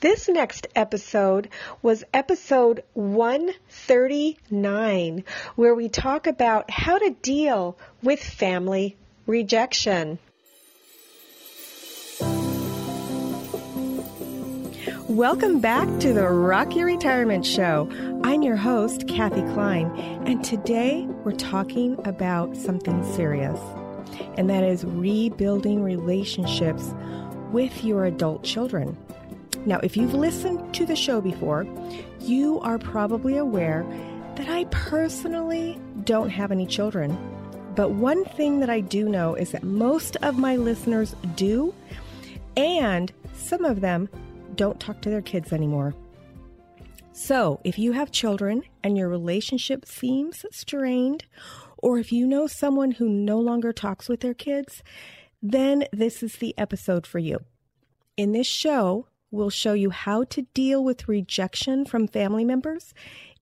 This next episode was episode 139, where we talk about how to deal with family rejection. Welcome back to the Rock Your Retirement Show. I'm your host, Kathy Klein, and today we're talking about something serious, and that is rebuilding relationships with your adult children. Now, if you've listened to the show before, you are probably aware that I personally don't have any children. But one thing that I do know is that most of my listeners do, and some of them don't talk to their kids anymore. So, if you have children and your relationship seems strained, or if you know someone who no longer talks with their kids, then this is the episode for you. In this show, we'll show you how to deal with rejection from family members,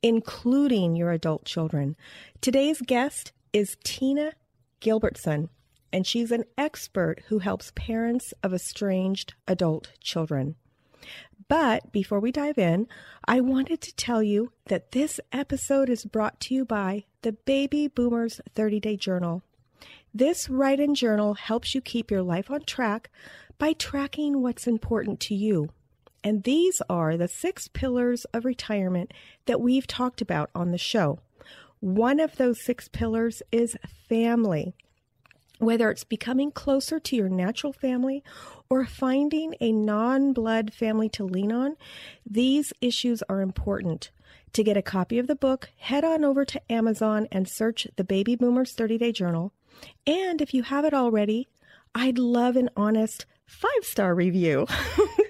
including your adult children. Today's guest is Tina Gilbertson, and she's an expert who helps parents of estranged adult children. But before we dive in, I wanted to tell you that this episode is brought to you by the Baby Boomers 30 Day Journal. This write in journal helps you keep your life on track by tracking what's important to you. And these are the six pillars of retirement that we've talked about on the show. One of those six pillars is family. Whether it's becoming closer to your natural family or finding a non blood family to lean on, these issues are important. To get a copy of the book, head on over to Amazon and search the Baby Boomers 30 Day Journal. And if you have it already, I'd love an honest five star review.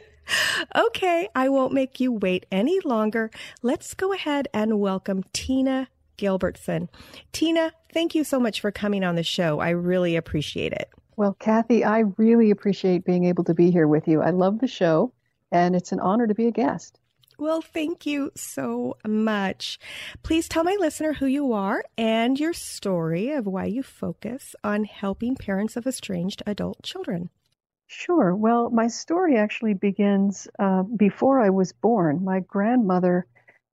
okay, I won't make you wait any longer. Let's go ahead and welcome Tina Gilbertson. Tina, thank you so much for coming on the show. I really appreciate it. Well, Kathy, I really appreciate being able to be here with you. I love the show, and it's an honor to be a guest. Well, thank you so much. Please tell my listener who you are and your story of why you focus on helping parents of estranged adult children. Sure. Well, my story actually begins uh, before I was born. My grandmother,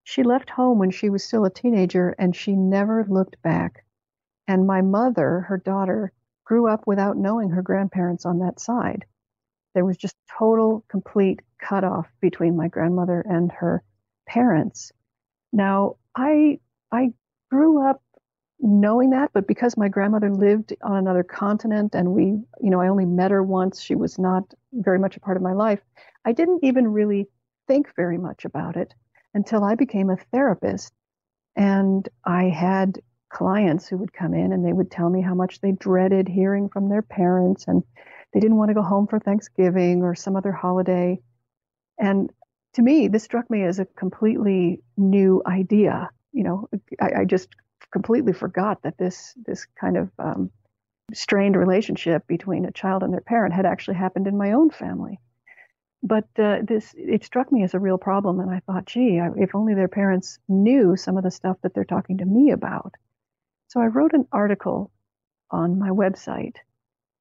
she left home when she was still a teenager and she never looked back. And my mother, her daughter, grew up without knowing her grandparents on that side. There was just total, complete cutoff between my grandmother and her parents. Now, I I grew up knowing that, but because my grandmother lived on another continent and we, you know, I only met her once, she was not very much a part of my life. I didn't even really think very much about it until I became a therapist. And I had clients who would come in and they would tell me how much they dreaded hearing from their parents and they didn't want to go home for Thanksgiving or some other holiday. And to me, this struck me as a completely new idea. You know, I, I just completely forgot that this this kind of um, strained relationship between a child and their parent had actually happened in my own family. But uh, this it struck me as a real problem, and I thought, gee, I, if only their parents knew some of the stuff that they're talking to me about. So I wrote an article on my website,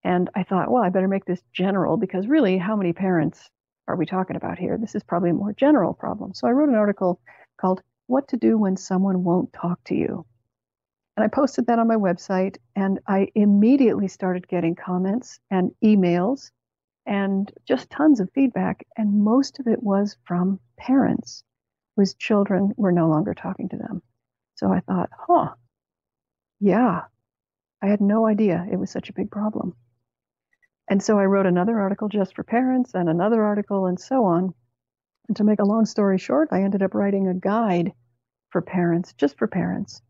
and I thought, well, I better make this general because really, how many parents are we talking about here? This is probably a more general problem. So I wrote an article called "What to Do When Someone Won't Talk to You." And I posted that on my website, and I immediately started getting comments and emails and just tons of feedback. And most of it was from parents whose children were no longer talking to them. So I thought, huh, yeah, I had no idea it was such a big problem. And so I wrote another article just for parents and another article and so on. And to make a long story short, I ended up writing a guide for parents, just for parents,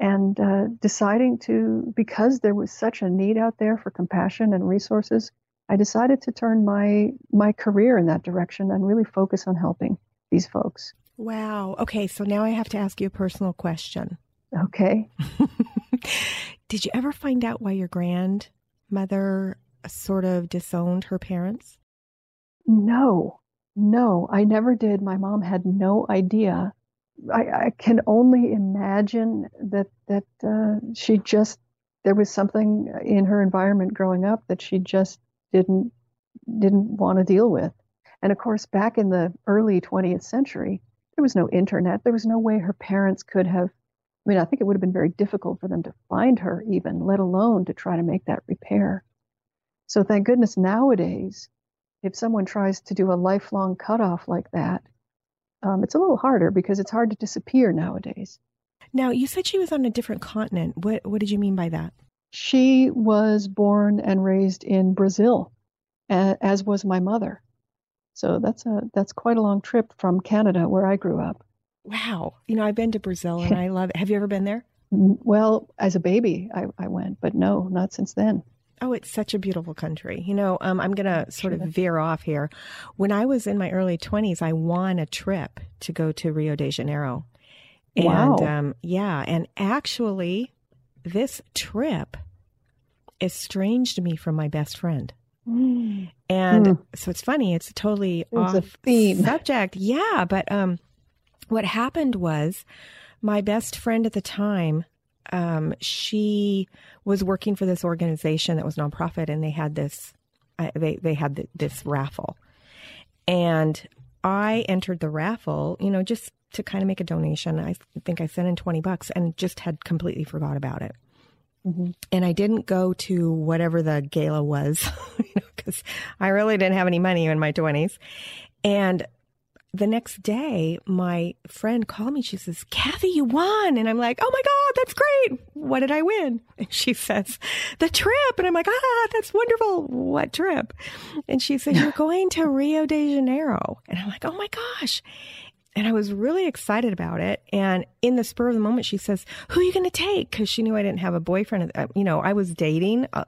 and uh, deciding to, because there was such a need out there for compassion and resources, I decided to turn my my career in that direction and really focus on helping these folks. Wow. Okay, so now I have to ask you a personal question. Okay. Did you ever find out why your grandmother sort of disowned her parents? No. No, I never did. My mom had no idea I, I can only imagine that that uh, she just there was something in her environment growing up that she just didn't didn't want to deal with. And of course, back in the early 20th century, there was no internet. There was no way her parents could have. I mean, I think it would have been very difficult for them to find her, even, let alone to try to make that repair. So thank goodness nowadays, if someone tries to do a lifelong cutoff like that, um, it's a little harder because it's hard to disappear nowadays. Now, you said she was on a different continent. What what did you mean by that? She was born and raised in Brazil, as was my mother. So that's a that's quite a long trip from Canada, where I grew up. Wow, you know I've been to Brazil and I love it. Have you ever been there? Well, as a baby, I, I went, but no, not since then. Oh, it's such a beautiful country. You know, um, I'm going to sort of veer off here. When I was in my early 20s, I won a trip to go to Rio de Janeiro. And wow. um, yeah, and actually, this trip estranged me from my best friend. Mm. And mm. so it's funny, it's totally it's off subject. Yeah, but um, what happened was my best friend at the time, um, she was working for this organization that was nonprofit, and they had this, uh, they they had the, this raffle, and I entered the raffle, you know, just to kind of make a donation. I think I sent in twenty bucks, and just had completely forgot about it. Mm-hmm. And I didn't go to whatever the gala was, because I really didn't have any money in my 20s. And the next day, my friend called me. She says, Kathy, you won. And I'm like, oh my God, that's great. What did I win? And she says, the trip. And I'm like, ah, that's wonderful. What trip? And she said, you're going to Rio de Janeiro. And I'm like, oh my gosh and I was really excited about it. And in the spur of the moment, she says, "Who are you going to take?" Because she knew I didn't have a boyfriend. Uh, you know, I was dating, uh,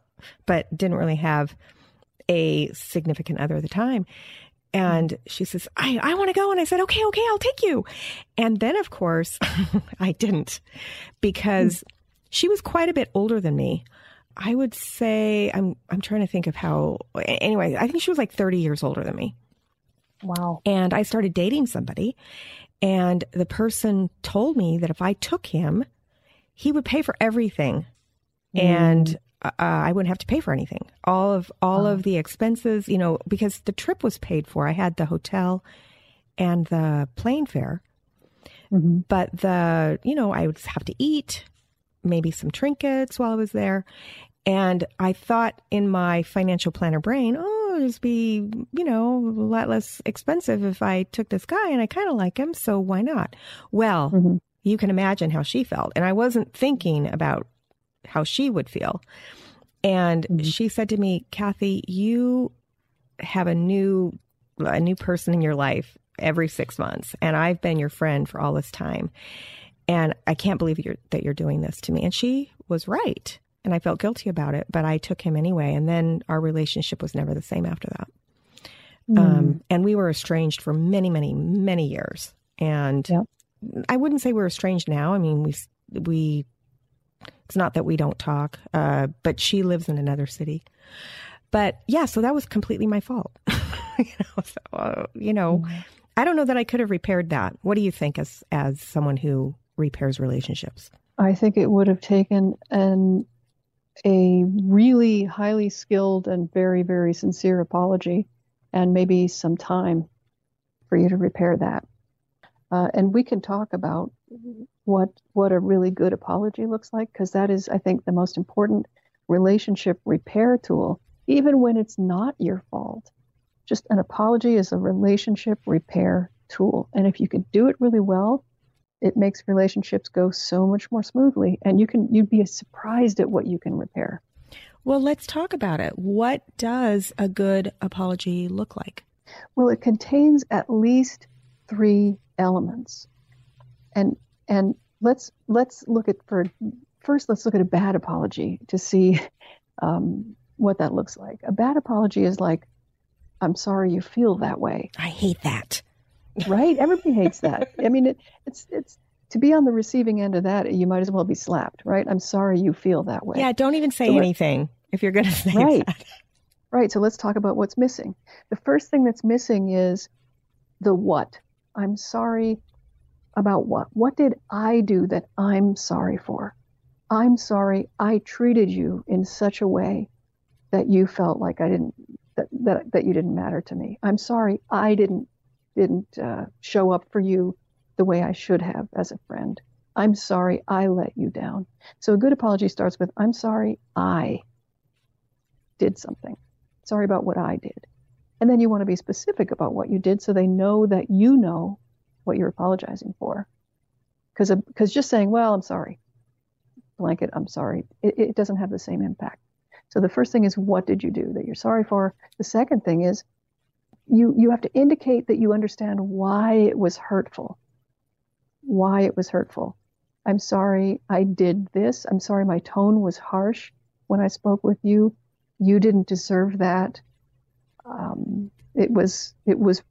but didn't really have a significant other at the time. And she says, I, I want to go. And I said, okay, okay, I'll take you. And then, of course, I didn't because she was quite a bit older than me. I would say, I'm, I'm trying to think of how, anyway, I think she was like 30 years older than me. Wow. And I started dating somebody, and the person told me that if I took him, he would pay for everything. Mm. And uh, I wouldn't have to pay for anything. All of all oh. of the expenses, you know, because the trip was paid for. I had the hotel and the plane fare. Mm-hmm. But the, you know, I would have to eat, maybe some trinkets while I was there. And I thought in my financial planner brain, oh, it would just be, you know, a lot less expensive if I took this guy and I kind of like him. So why not? Well, mm-hmm. you can imagine how she felt. And I wasn't thinking about how she would feel. And mm-hmm. she said to me, Kathy, you have a new, a new person in your life every six months. And I've been your friend for all this time. And I can't believe you're, that you're doing this to me. And she was right and I felt guilty about it, but I took him anyway. And then our relationship was never the same after that. Mm. Um, and we were estranged for many, many, many years. And yep. I wouldn't say we're estranged now. I mean, we, we, it's not that we don't talk, uh, but she lives in another city. But yeah, so that was completely my fault. you know, so, uh, you know mm. I don't know that I could have repaired that. What do you think as, as someone who repairs relationships? I think it would have taken an a really highly skilled and very, very sincere apology and maybe some time for you to repair that. Uh, and we can talk about what what a really good apology looks like because that is, I think, the most important relationship repair tool, even when it's not your fault. Just an apology is a relationship repair tool, and if you can do it really well, it makes relationships go so much more smoothly and you can you'd be surprised at what you can repair. Well let's talk about it. What does a good apology look like? Well it contains at least three elements and and let's let's look at for first let's look at a bad apology to see um, what that looks like a bad apology is like i'm sorry you feel that way i hate that right? Everybody hates that. I mean, it, it's it's to be on the receiving end of that, you might as well be slapped, right? I'm sorry you feel that way. Yeah, don't even say so anything if you're going to say right. that. Right. So let's talk about what's missing. The first thing that's missing is the what. I'm sorry about what? What did I do that I'm sorry for? I'm sorry I treated you in such a way that you felt like I didn't that, that, that you didn't matter to me. I'm sorry I didn't didn't uh, show up for you the way I should have as a friend. I'm sorry I let you down. So a good apology starts with I'm sorry I did something. Sorry about what I did. And then you want to be specific about what you did so they know that you know what you're apologizing for. Because because just saying, well, I'm sorry, blanket, I'm sorry, it, it doesn't have the same impact. So the first thing is, what did you do that you're sorry for? The second thing is, you, you have to indicate that you understand why it was hurtful. Why it was hurtful. I'm sorry I did this. I'm sorry my tone was harsh when I spoke with you. You didn't deserve that. Um, it was, it was, uh,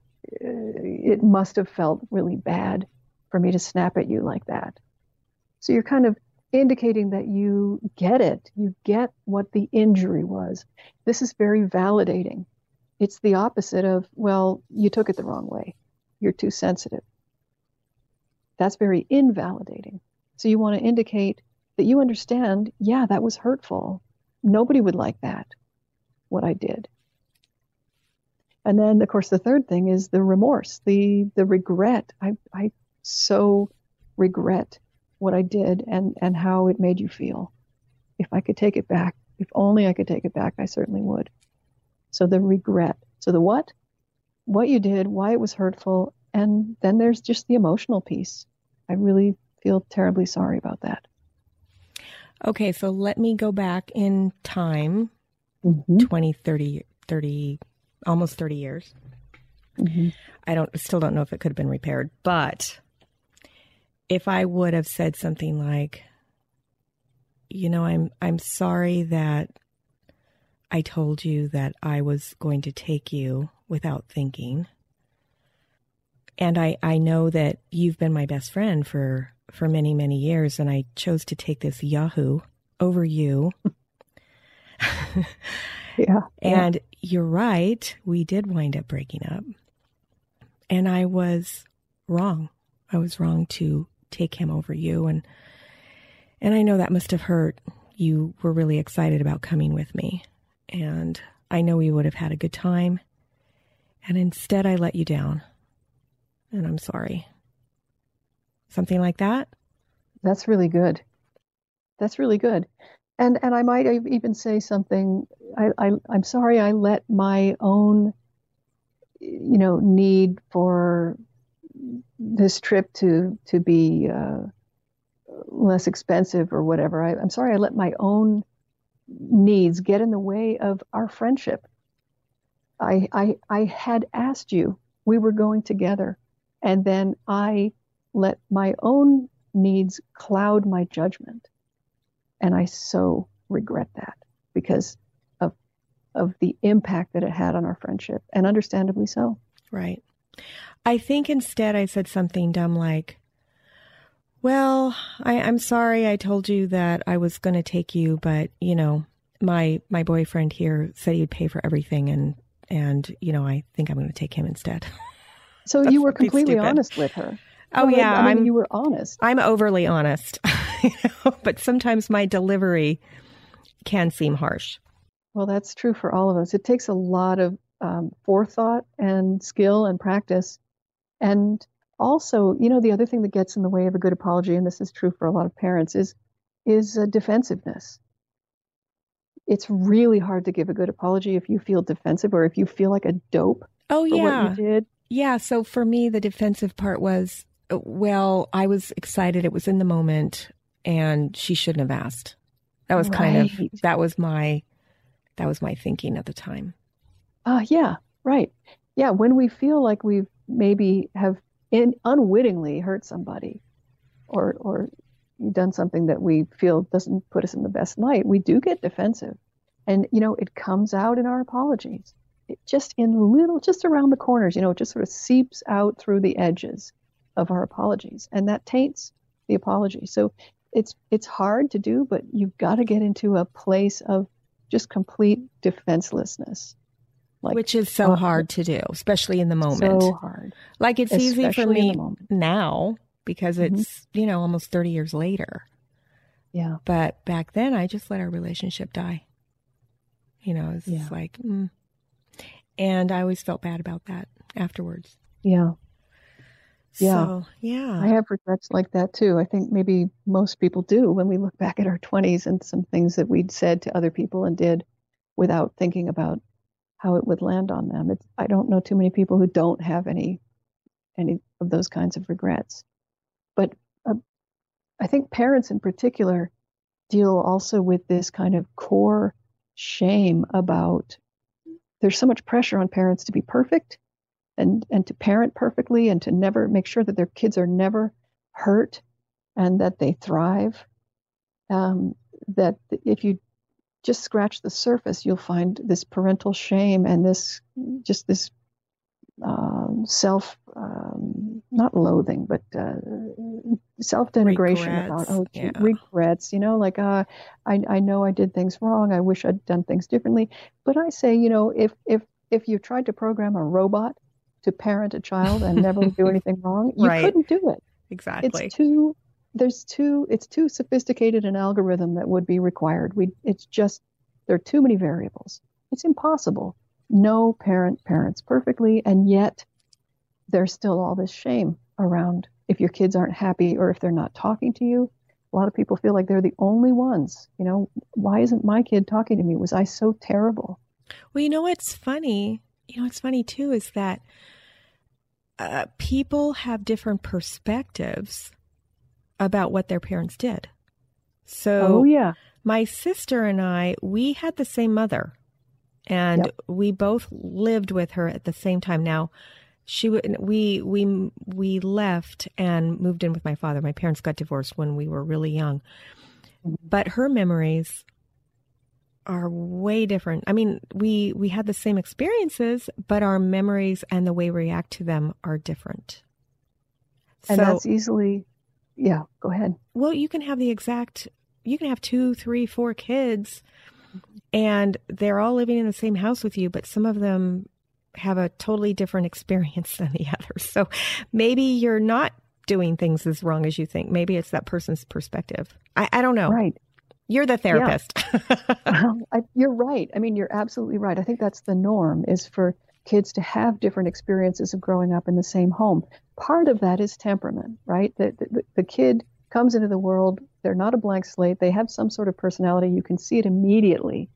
Uh, it must have felt really bad for me to snap at you like that. So you're kind of indicating that you get it. You get what the injury was. This is very validating. It's the opposite of, well, you took it the wrong way. You're too sensitive. That's very invalidating. So you want to indicate that you understand, yeah, that was hurtful. Nobody would like that, what I did. And then, of course, the third thing is the remorse, the the regret. I I so regret what I did and, and how it made you feel. If I could take it back, if only I could take it back, I certainly would. So the regret. So the what? What you did, why it was hurtful, and then there's just the emotional piece. I really feel terribly sorry about that. Okay, so let me go back in time mm-hmm. 20, 30, 30, almost 30 years. Mm-hmm. I don't still don't know if it could have been repaired, but if I would have said something like, you know, I'm I'm sorry that I told you that I was going to take you without thinking. And I, I know that you've been my best friend for, for many, many years, and I chose to take this Yahoo over you. yeah. And yeah. you're right, we did wind up breaking up. And I was wrong. I was wrong to take him over you and and I know that must have hurt. You were really excited about coming with me and I know we would have had a good time. And instead I let you down. And I'm sorry. Something like that? That's really good. That's really good. And and I might even say something I, I I'm sorry I let my own you know need for this trip to to be uh, less expensive or whatever. I, I'm sorry, I let my own needs get in the way of our friendship. I, I I had asked you, we were going together, and then I let my own needs cloud my judgment, and I so regret that because of of the impact that it had on our friendship, and understandably so. Right. I think instead I said something dumb like, well, I, am sorry I told you that I was going to take you, but you know, my my boyfriend here said he'd pay for everything, and and you know, I think I'm going to take him instead. So you were completely honest with her. Oh well, yeah, I mean, I'm, you were honest. I'm overly honest, you know, but sometimes my delivery can seem harsh. Well, that's true for all of us. It takes a lot of um, forethought and skill and practice and also, you know, the other thing that gets in the way of a good apology, and this is true for a lot of parents, is is uh, defensiveness. It's really hard to give a good apology if you feel defensive or if you feel like a dope. Oh yeah, what you did. Yeah. So for me, the defensive part was, uh, well, I was excited. It was in the moment, and she shouldn't have asked. That was right. kind of that was my that was my thinking at the time. Ah, uh, yeah, right. Yeah, when we feel like we've maybe have in, unwittingly hurt somebody or or done something that we feel doesn't put us in the best light, we do get defensive. And you know, it comes out in our apologies. It just in little just around the corners, you know, it just sort of seeps out through the edges of our apologies. And that taints the apology. So it's it's hard to do, but you've got to get into a place of just complete defenselessness. like, Which is so uh, hard to do, especially in the moment. So hard. Like it's especially easy for me now because mm-hmm. it's, mm-hmm. you know, almost 30 years later. Yeah. But back then I just let our relationship die. You know, it's yeah. like, mm. And I always felt bad about that afterwards. Yeah. Yeah. So, yeah. I have regrets like that too. I think maybe most people do when we look back at our 20s and some things that we'd said to other people and did without thinking about how it would land on them. It's, I don't know too many people who don't have any any of those kinds of regrets. But uh, I think parents in particular deal also with this kind of core shame about there's so much pressure on parents to be perfect and and to parent perfectly and to never make sure that their kids are never hurt and that they thrive um, that if you just scratch the surface you'll find this parental shame and this just this um, self um, not loathing but uh, self denigration about oh yeah. regrets you know like uh, I, I know I did things wrong I wish I'd done things differently but I say you know if if if you tried to program a robot to parent a child and never do anything wrong you Right. couldn't do it. Exactly. it's too there's too it's too sophisticated an algorithm that would be required. We it's just there are too many variables. It's impossible. No parent parents perfectly and yet there's still all this shame around if your kids aren't happy or if they're not talking to you. A lot of people feel like they're the only ones you know? Why isn't my kid talking to me? Was i so terrible? Well, you know what's funny? You know what's funny too is that uh, people have different perspectives about what their parents did. So oh yeah my sister and I, we had the same mother, and Yep. we both lived with her at the same time. Now, she w- we we we left and moved in with my father. My parents got divorced when we were really young, Mhm. but her memories are way different. I mean, we we had the same experiences, but our memories and the way we react to them are different. and so, that's easily yeah go ahead well, you can have the exact, you can have two, three, four kids, and they're all living in the same house with you, but some of them have a totally different experience than the others. So maybe you're not doing things as wrong as you think. Maybe it's that person's perspective. I, I don't know. right You're the therapist. Well, I, you're right. I mean, you're absolutely right. I think that's the norm is for kids to have different experiences of growing up in the same home. Part of that is temperament, right? The, the, the kid comes into the world, they're not a blank slate. They have some sort of personality. You can see it immediately.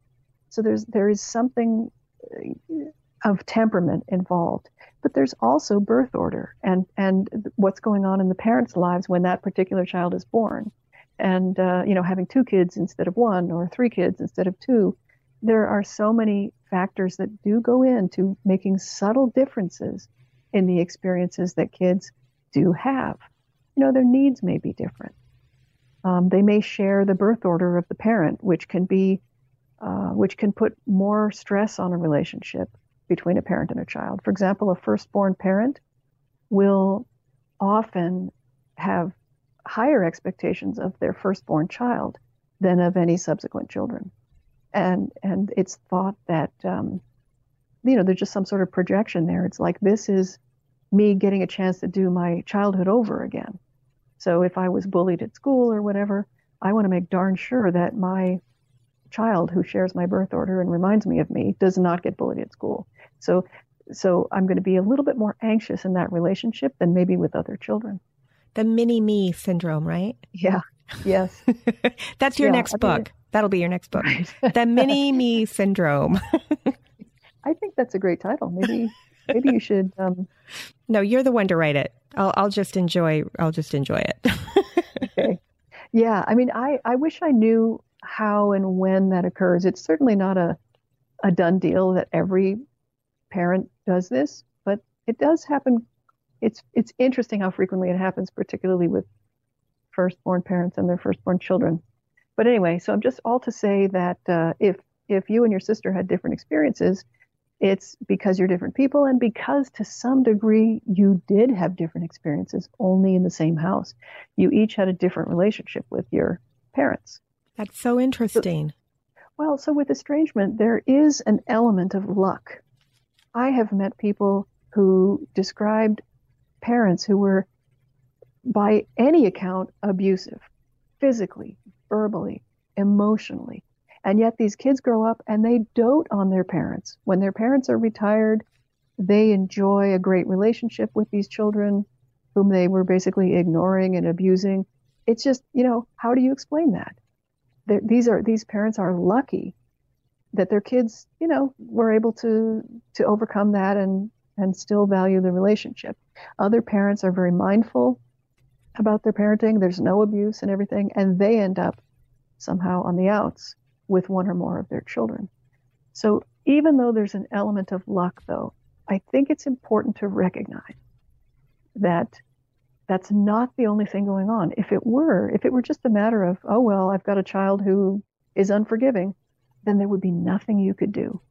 So there's there is something uh, of temperament involved. But there's also birth order and and what's going on in the parents' lives when that particular child is born and uh, you know having two kids instead of one or three kids instead of two there are so many factors that do go into making subtle differences in the experiences that kids do have. You know their needs may be different. Um, they may share the birth order of the parent which can be uh, which can put more stress on a relationship between a parent and a child. For example a firstborn parent will often have higher expectations of their firstborn child than of any subsequent children. And and it's thought that um, you know there's just some sort of projection there. It's like this is me getting a chance to do my childhood over again. So if I was bullied at school or whatever, I want to make darn sure that my child who shares my birth order and reminds me of me does not get bullied at school. So so I'm going to be a little bit more anxious in that relationship than maybe with other children. The mini me syndrome, right? Yeah. Yes. That's your Yeah, next I mean- book. That'll be your next book. Right. The mini me syndrome. I think that's a great title. Maybe maybe you should um No, you're the one to write it. I'll, I'll just enjoy. I'll just enjoy it. okay. Yeah, I mean I I wish I knew how and when that occurs. It's certainly not a a done deal that every parent does this, but it does happen. It's it's interesting how frequently it happens, particularly with firstborn parents and their firstborn children. But anyway, so I'm just all to say that uh, if if you and your sister had different experiences, it's because you're different people and because to some degree you did have different experiences only in the same house. You each had a different relationship with your parents. That's so interesting. Well, so with estrangement, there is an element of luck. I have met people who described parents who were, by any account, abusive, physically, verbally, emotionally. And yet these kids grow up and they dote on their parents. When their parents are retired, they enjoy a great relationship with these children whom they were basically ignoring and abusing. It's just, you know, how do you explain that? These are these parents are lucky that their kids, you know, were able to to overcome that and and still value the relationship. Other parents are very mindful about their parenting. There's no abuse and everything, and they end up somehow on the outs with one or more of their children. So even though there's an element of luck, though, I think it's important to recognize that that's not the only thing going on. If it were, if it were just a matter of, oh, well, I've got a child who is unforgiving, then there would be nothing you could do.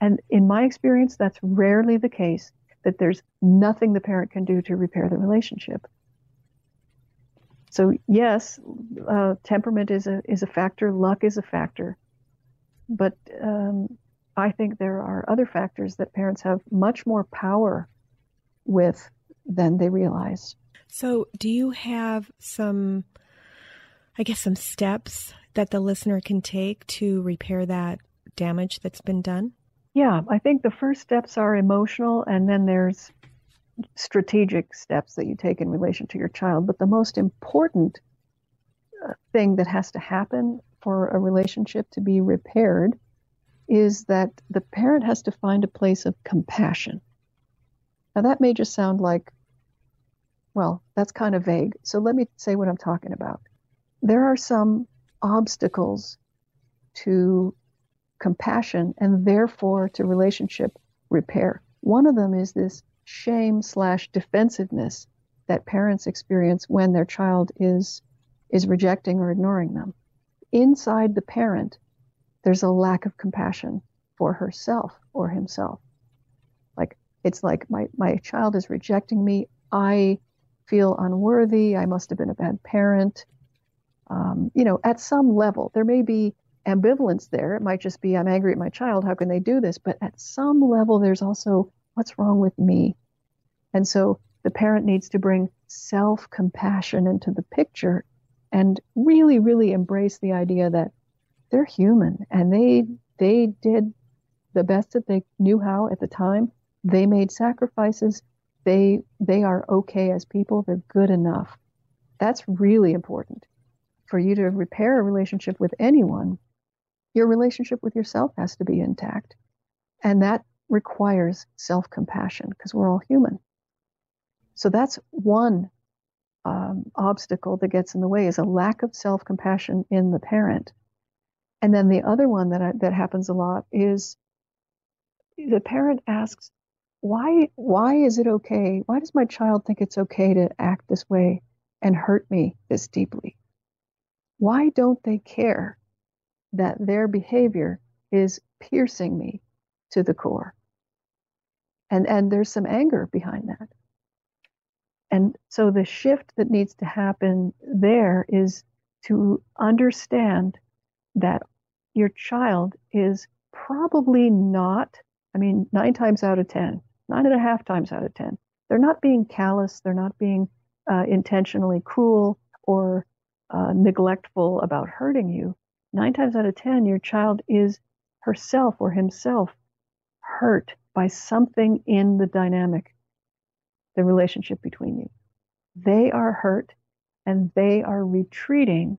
And in my experience, that's rarely the case that there's nothing the parent can do to repair the relationship. So yes, uh, temperament is a is a factor, luck is a factor, but um, I think there are other factors that parents have much more power with than they realize. So, do you have some, I guess, some steps that the listener can take to repair that damage that's been done? Yeah, I think the first steps are emotional, and then there's strategic steps that you take in relation to your child. But the most important uh, thing that has to happen for a relationship to be repaired is that the parent has to find a place of compassion. Now, that may just sound like, well, that's kind of vague. So let me say what I'm talking about. There are some obstacles to compassion and therefore to relationship repair. One of them is this shame slash defensiveness that parents experience when their child is is rejecting or ignoring them. Inside the parent, there's a lack of compassion for herself or himself. Like it's like my, my child is rejecting me. I feel unworthy. I must have been a bad parent. Um, you know, at some level, there may be ambivalence there. It might just be, I'm angry at my child. How can they do this? But at some level, there's also What's wrong with me? And so the parent needs to bring self compassion into the picture and really, really embrace the idea that they're human and they they did the best that they knew how at the time. They made sacrifices. They they are okay as people. They're good enough. That's really important. For you to repair a relationship with anyone, your relationship with yourself has to be intact. And that requires self compassion because we're all human. So that's one um, obstacle that gets in the way is a lack of self compassion in the parent. And then the other one that I, that happens a lot is the parent asks, "Why why is it okay? Why does my child think it's okay to act this way and hurt me this deeply? Why don't they care that their behavior is piercing me to the core?" and and there's some anger behind that and so the shift that needs to happen there is to understand that your child is probably not i mean nine times out of ten nine and a half times out of ten they're not being callous they're not being uh, intentionally cruel or uh, neglectful about hurting you nine times out of ten your child is herself or himself hurt by something in the dynamic, the relationship between you. They are hurt and they are retreating,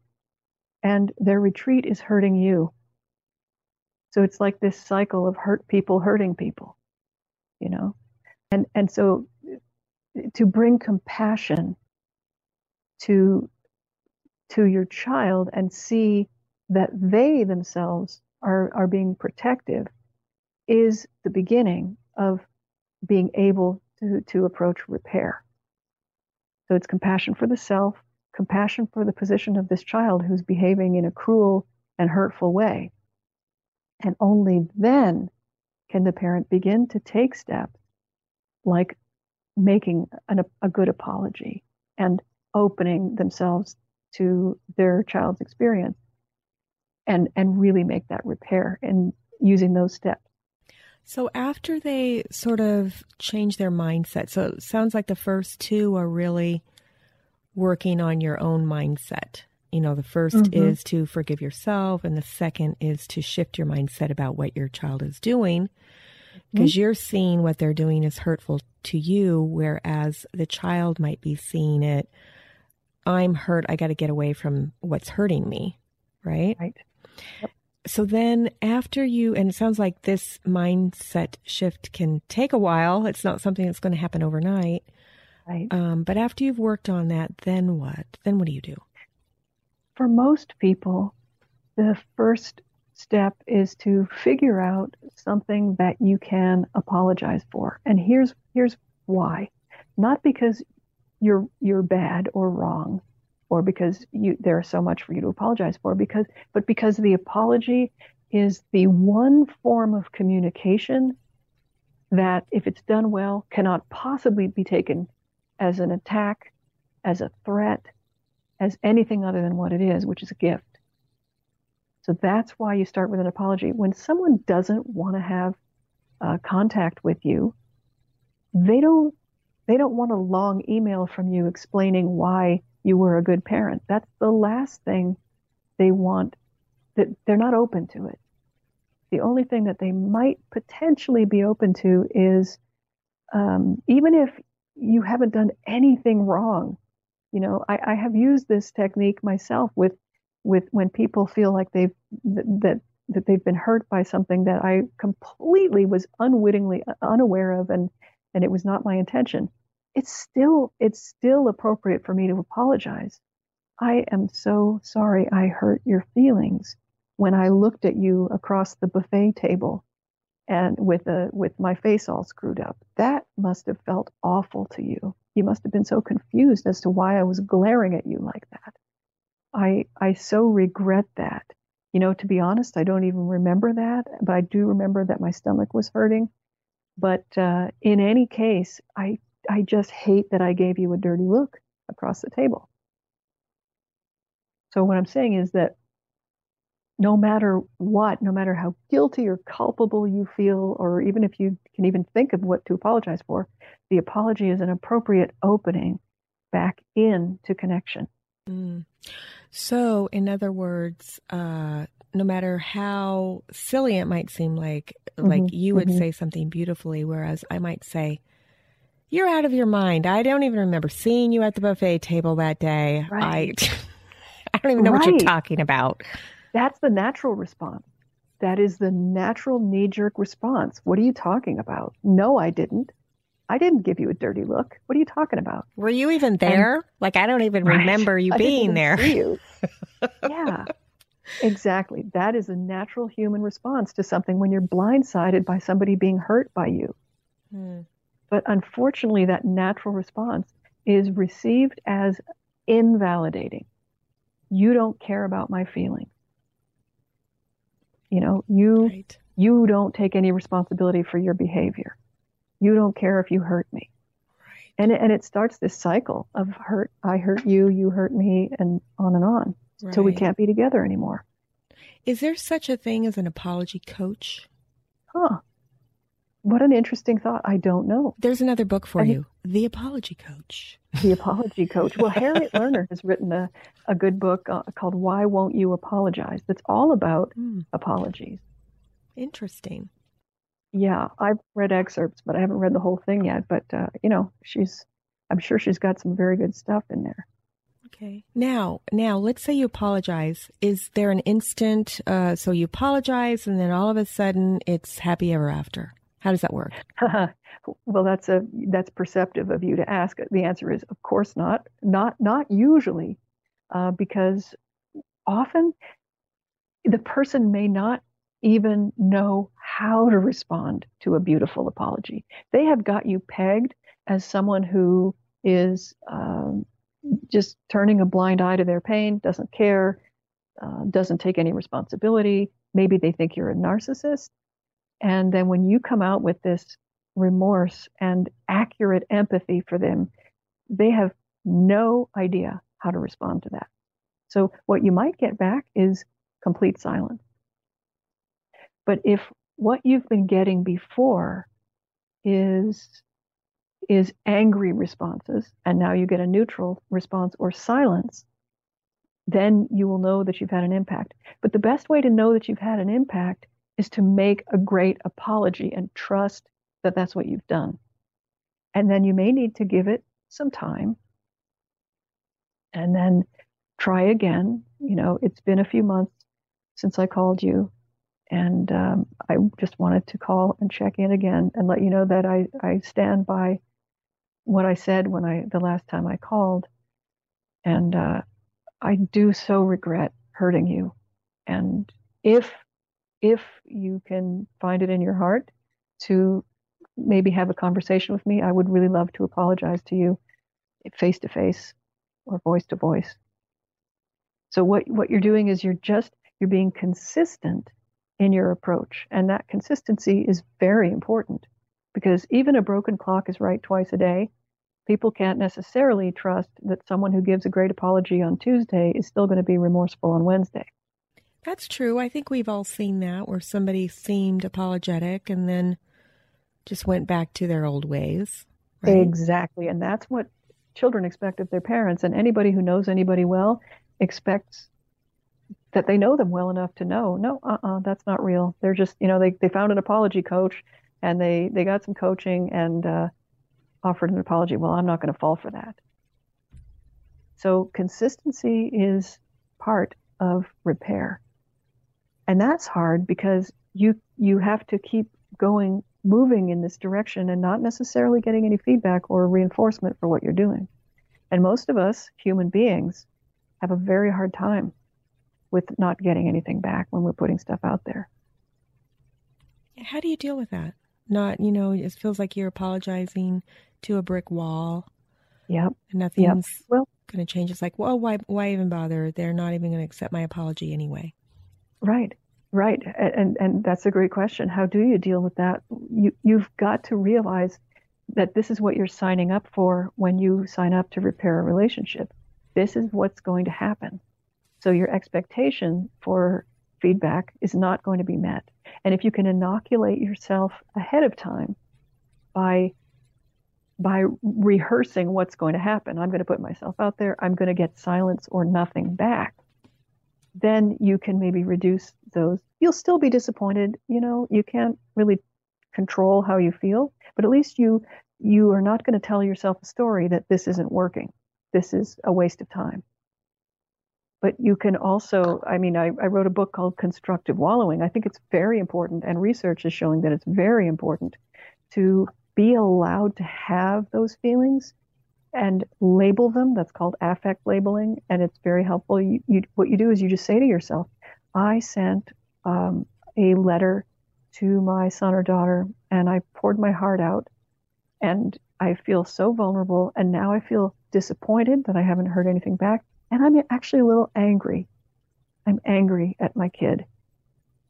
and their retreat is hurting you. So it's like this cycle of hurt people hurting people, you know? And, and so to bring compassion to, to your child and see that they themselves are, are being protective is the beginning of being able to, to approach repair. So it's compassion for the self, compassion for the position of this child who's behaving in a cruel and hurtful way. And only then can the parent begin to take steps like making an, a good apology and opening themselves to their child's experience and, and really make that repair and using those steps. So after they sort of change their mindset, so it sounds like the first two are really working on your own mindset You know, the 1st mm-hmm. is to forgive yourself, and the second is to shift your mindset about what your child is doing because mm-hmm. you're seeing what they're doing is hurtful to you, whereas the child might be seeing it. I'm hurt. I got to get away from what's hurting me. Right. Right. Yep. So then, after you, and it sounds like this mindset shift can take a while. It's not something that's going to happen overnight. Right. Um, but after you've worked on that, then what? Then what do you do? For most people, the first step is to figure out something that you can apologize for. And here's here's why. Not because you're you're bad or wrong or because you there's so much for you to apologize for because but because the apology is the one form of communication that if it's done well cannot possibly be taken as an attack, as a threat, as anything other than what it is, which is a gift. So that's why you start with an apology. When someone doesn't want to have uh, contact with you, they don't they don't want a long email from you explaining why you were a good parent. That's the last thing they want. That they're not open to it. The only thing that they might potentially be open to is um, even if you haven't done anything wrong. You know, I, I have used this technique myself with with when people feel like they've that that they've been hurt by something that I completely was unwittingly uh, unaware of and and it was not my intention. It's still it's still appropriate for me to apologize. I am so sorry I hurt your feelings when I looked at you across the buffet table and with a with my face all screwed up. That must have felt awful to you. You must have been so confused as to why I was glaring at you like that. I I so regret that. You know, to be honest, I don't even remember that, but I do remember that my stomach was hurting. But uh, in any case, I I just hate that I gave you a dirty look across the table. So what I'm saying is that no matter what, no matter how guilty or culpable you feel, or even if you can even think of what to apologize for, the apology is an appropriate opening back into connection. Mm. So, in other words, uh, no matter how silly it might seem like, mm-hmm. like you would mm-hmm. say something beautifully, whereas I might say, "You're out of your mind. I don't even remember seeing you at the buffet table that day. Right. I, I don't even know right. what you're talking about." That's the natural response. That is the natural knee jerk response. What are you talking about? No, I didn't. I didn't give you a dirty look. What are you talking about? Were you even there? And, like I don't even right, remember you being there. You. yeah. Exactly. That is a natural human response to something when you're blindsided by somebody being hurt by you. Hmm. But unfortunately, that natural response is received as invalidating. You don't care about my feelings. You know, you right. you don't take any responsibility for your behavior. You don't care if you hurt me. Right. And it, and it starts this cycle of hurt. I hurt you, you hurt me, and on and on right. until we can't be together anymore. Is there such a thing as an apology coach? Huh. What an interesting thought. I don't know. There's another book for and you The Apology Coach. The Apology Coach. Well, Harriet Lerner has written a, a good book uh, called Why Won't You Apologize? that's all about mm. apologies. Interesting. Yeah, I've read excerpts, but I haven't read the whole thing yet. But, uh, you know, she's, I'm sure she's got some very good stuff in there. Okay. Now, now, let's say you apologize. Is there an instant? Uh, so you apologize, and then all of a sudden, it's happy ever after. How does that work? well, that's a that's perceptive of you to ask. The answer is, of course not. Not not usually, uh, because often the person may not even know how to respond to a beautiful apology. They have got you pegged as someone who is um, just turning a blind eye to their pain, doesn't care, uh, doesn't take any responsibility. Maybe they think you're a narcissist. And then when you come out with this remorse and accurate empathy for them, they have no idea how to respond to that. So what you might get back is complete silence. But if what you've been getting before is is angry responses and now you get a neutral response or silence, then you will know that you've had an impact. But the best way to know that you've had an impact is to make a great apology and trust that that's what you've done. And then you may need to give it some time and then try again. You know, it's been a few months since I called you. And um, I just wanted to call and check in again and let you know that I, I stand by what I said when I the last time I called. And uh, I do so regret hurting you. And if if you can find it in your heart to maybe have a conversation with me, I would really love to apologize to you face to face or voice to voice. So what what you're doing is you're just you're being consistent in your approach. And that consistency is very important because even a broken clock is right twice a day. People can't necessarily trust that someone who gives a great apology on Tuesday is still going to be remorseful on Wednesday. That's true. I think we've all seen that where somebody seemed apologetic and then just went back to their old ways. Right? Exactly. And that's what children expect of their parents. And anybody who knows anybody well expects that they know them well enough to know, no, uh-uh, that's not real. They're just, you know, they, they found an apology coach and they, they got some coaching and uh, offered an apology. Well, I'm not going to fall for that. So consistency is part of repair. And that's hard because you, you have to keep going, moving in this direction and not necessarily getting any feedback or reinforcement for what you're doing. And most of us human beings have a very hard time with not getting anything back when we're putting stuff out there. How do you deal with that? Not, you know, it feels like you're apologizing to a brick wall. Yep. And nothing's yep. well going to change. It's like, well, why, why even bother? They're not even going to accept my apology anyway. Right. Right. And, and that's a great question. How do you deal with that? You, you've got to realize that this is what you're signing up for when you sign up to repair a relationship. This is what's going to happen. So your expectation for feedback is not going to be met. And if you can inoculate yourself ahead of time by by rehearsing what's going to happen, I'm going to put myself out there, I'm going to get silence or nothing back, then you can maybe reduce those. You'll still be disappointed, you know, you can't really control how you feel, but at least you you are not going to tell yourself a story that this isn't working. This is a waste of time but you can also i mean I, I, wrote a book called constructive wallowing i think it's very important and research is showing that it's very important to be allowed to have those feelings and label them that's called affect labeling and it's very helpful you, you, what you do is you just say to yourself i sent um, a letter to my son or daughter and i poured my heart out and i feel so vulnerable and now i feel disappointed that i haven't heard anything back and I'm actually a little angry. I'm angry at my kid.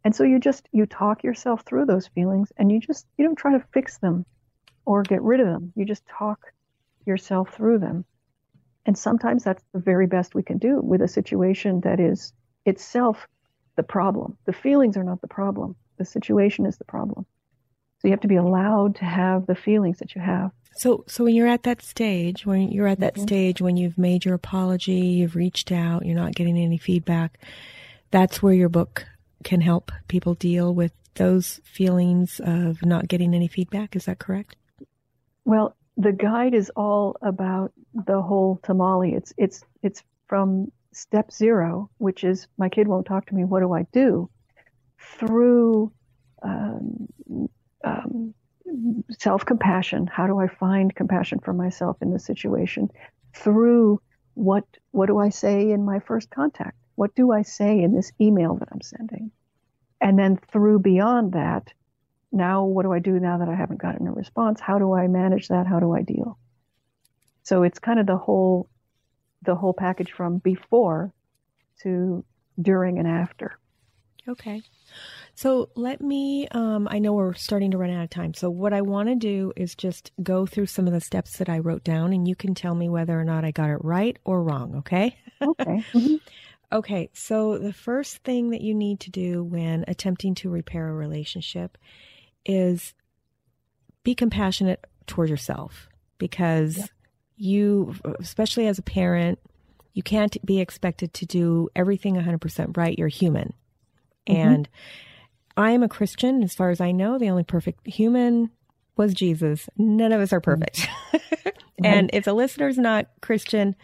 And so you just you talk yourself through those feelings and you just you don't try to fix them or get rid of them. You just talk yourself through them. And sometimes that's the very best we can do with a situation that is itself the problem. The feelings are not the problem. The situation is the problem. So you have to be allowed to have the feelings that you have. So, so when you're at that stage, when you're at that mm-hmm. stage when you've made your apology, you've reached out, you're not getting any feedback, that's where your book can help people deal with those feelings of not getting any feedback. Is that correct? Well, the guide is all about the whole tamale. It's it's it's from step zero, which is my kid won't talk to me. What do I do? Through um, um, self compassion. How do I find compassion for myself in this situation? Through what what do I say in my first contact? What do I say in this email that I'm sending? And then through beyond that, now what do I do now that I haven't gotten a response? How do I manage that? How do I deal? So it's kind of the whole the whole package from before to during and after. Okay. So let me, um, I know we're starting to run out of time. So what I want to do is just go through some of the steps that I wrote down and you can tell me whether or not I got it right or wrong. Okay. Okay. Mm-hmm. okay. So the first thing that you need to do when attempting to repair a relationship is be compassionate toward yourself because you, especially as a parent, You can't be expected to do everything 100% right. You're human. Mhm. And I am a Christian. As far as I know, the only perfect human was Jesus. None of us are perfect. and if the listener's not Christian,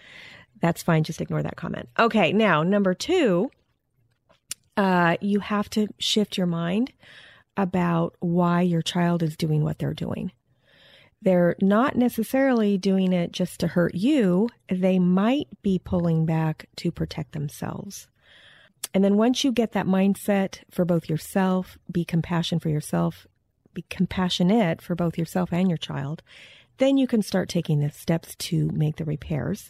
that's fine. Just ignore that comment. Okay. Now, number two, uh, you have to shift your mind about why your child is doing what they're doing. They're not necessarily doing it just to hurt you. They might be pulling back to protect themselves. And then once you get that mindset for both yourself, be compassion for yourself, be compassionate for both yourself and your child, then you can start taking the steps to make the repairs.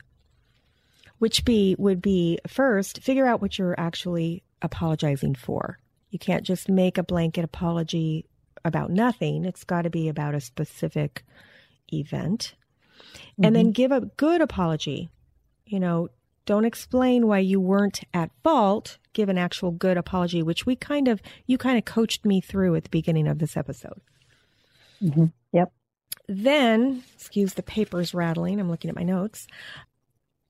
Which be would be first figure out what you're actually apologizing for. You can't just make a blanket apology about nothing. It's got to be about a specific event. And then give a good apology. You know, don't explain why you weren't at fault. Give an actual good apology, which we kind of, you kind of coached me through at the beginning of this episode. Mhm. Yep. Then, excuse the papers rattling, I'm looking at my notes.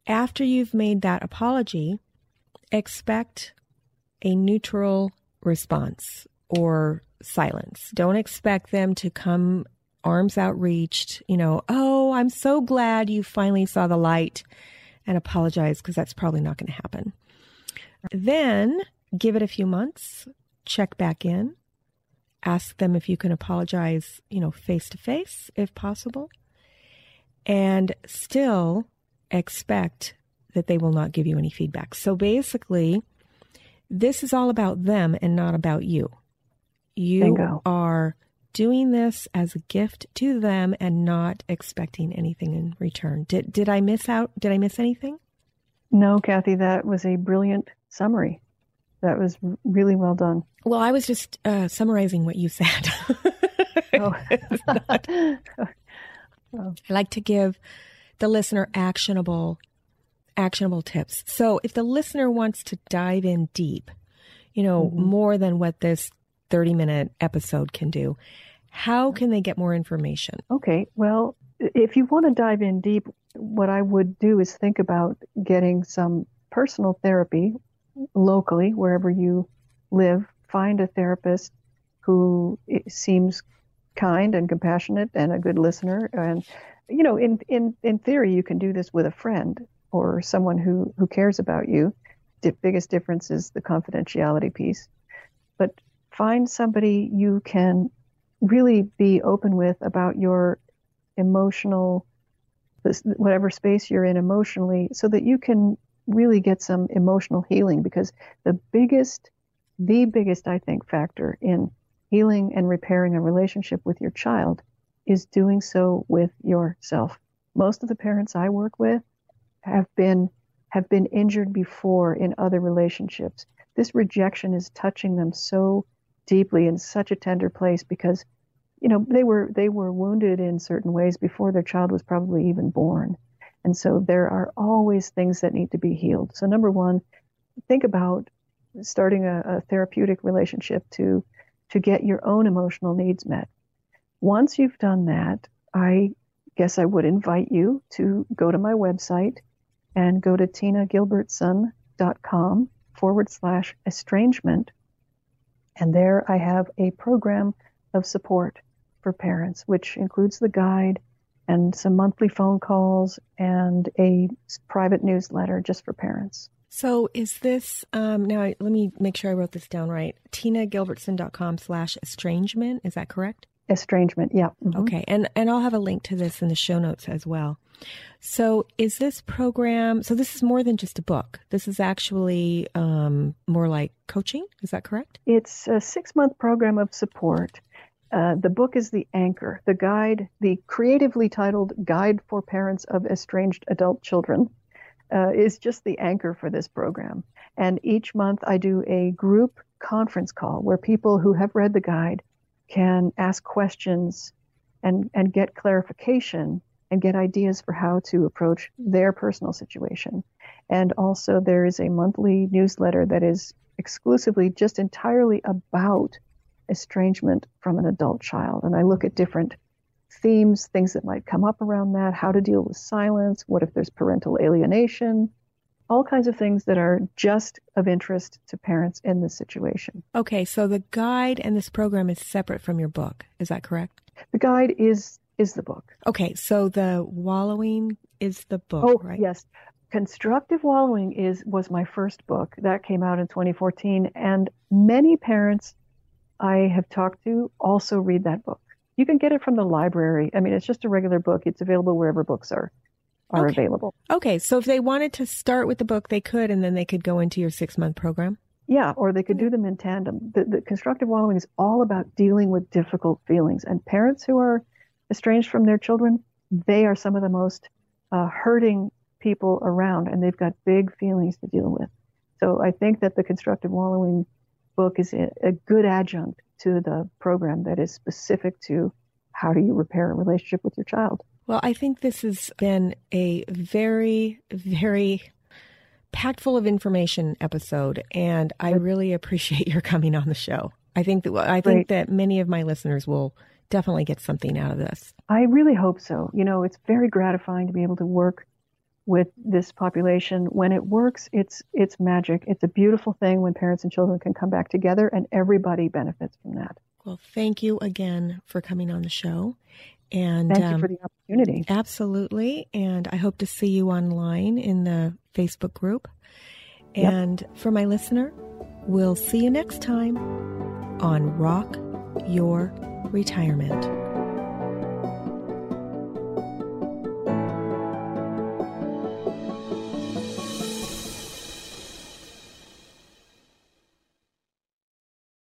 After you've made that apology, expect a neutral response or silence. Don't expect them to come arms outreached, you know, oh, I'm so glad you finally saw the light and apologize because that's probably not going to happen. Then give it a few months, check back in, ask them if you can apologize, you know, face to face if possible, and still expect that they will not give you any feedback. So basically, this is all about them and not about you. You Bingo. are doing this as a gift to them and not expecting anything in return. Did did I miss out? Did I miss anything? No, Kathy, that was a brilliant summary. That was really well done. Well, I was just uh, summarizing what you said. Oh. I like to give the listener actionable actionable tips. So if the listener wants to dive in deep, you know, mm-hmm. more than what this 30 minute episode can do, how can they get more information? Okay, well, if you want to dive in deep, what I would do is think about getting some personal therapy locally, wherever you live. Find a therapist who seems kind and compassionate and a good listener. And, you know, in, in, in theory, you can do this with a friend or someone who, who cares about you. The biggest difference is the confidentiality piece. But find somebody you can really be open with about your emotional whatever space you're in emotionally so that you can really get some emotional healing because the biggest the biggest i think factor in healing and repairing a relationship with your child is doing so with yourself most of the parents i work with have been have been injured before in other relationships. This rejection is touching them so deeply in such a tender place because you know they were they were wounded in certain ways before their child was probably even born. And so there are always things that need to be healed. So number one think about starting a, a therapeutic relationship to to get your own emotional needs met. Once you've done that i guess i would invite you to go to my website and go to tinagilbertson.com forward slash estrangement and there i have a program of support for parents, which includes the guide and some monthly phone calls and a private newsletter just for parents. So is this um, now? I- Let me make sure I wrote this down right. TinaGilbertson.com slash estrangement. Is that correct? Estrangement, yeah. mhm. Okay, and and I'll have a link to this in the show notes as well. So is this program? So this is more than just a book. This is actually um, more like coaching. Is that correct? It's a six month program of support. Uh, the book is the anchor. The guide, the creatively titled Guide for Parents of Estranged Adult Children, uh, is just the anchor for this program. And each month I do a group conference call where people who have read the guide can ask questions and, and get clarification and get ideas for how to approach their personal situation. And also, there is a monthly newsletter that is exclusively just entirely about estrangement from an adult child. And I look at different themes, things that might come up around that, how to deal with silence, what if there's parental alienation, all kinds of things that are just of interest to parents in this situation. Okay, so the guide and this program is separate from your book. Is that correct? The guide is is the book. Okay, so the wallowing is the book, oh, right? Yes. Constructive Wallowing is was my first book. That came out in 2014 and many parents I have talked to also read that book. You can get it from the library. I mean, it's just a regular book. It's available wherever books are are okay. available. Okay, so if they wanted to start with the book, they could, and then they could go into your six month program. Yeah, or they could do them in tandem. The, the constructive wallowing is all about dealing with difficult feelings, and parents who are estranged from their children, they are some of the most uh, hurting people around, and they've got big feelings to deal with. So I think that the constructive wallowing book is a, a good adjunct to the program that is specific to how do you repair a relationship with your child. Well, I think this has been a very, very packed full of information episode, and I really appreciate your coming on the show. I think that I think that many of my listeners will definitely get something out of this. I really hope so. You know, it's very gratifying to be able to work with this population. When it works, it's it's magic. It's a beautiful thing when parents and children can come back together and everybody benefits from that. Well, thank you again for coming on the show. And thank um, you for the opportunity. Absolutely. And I hope to see you online in the Facebook group. And yep. for my listener, we'll see you next time on Rock Your Retirement.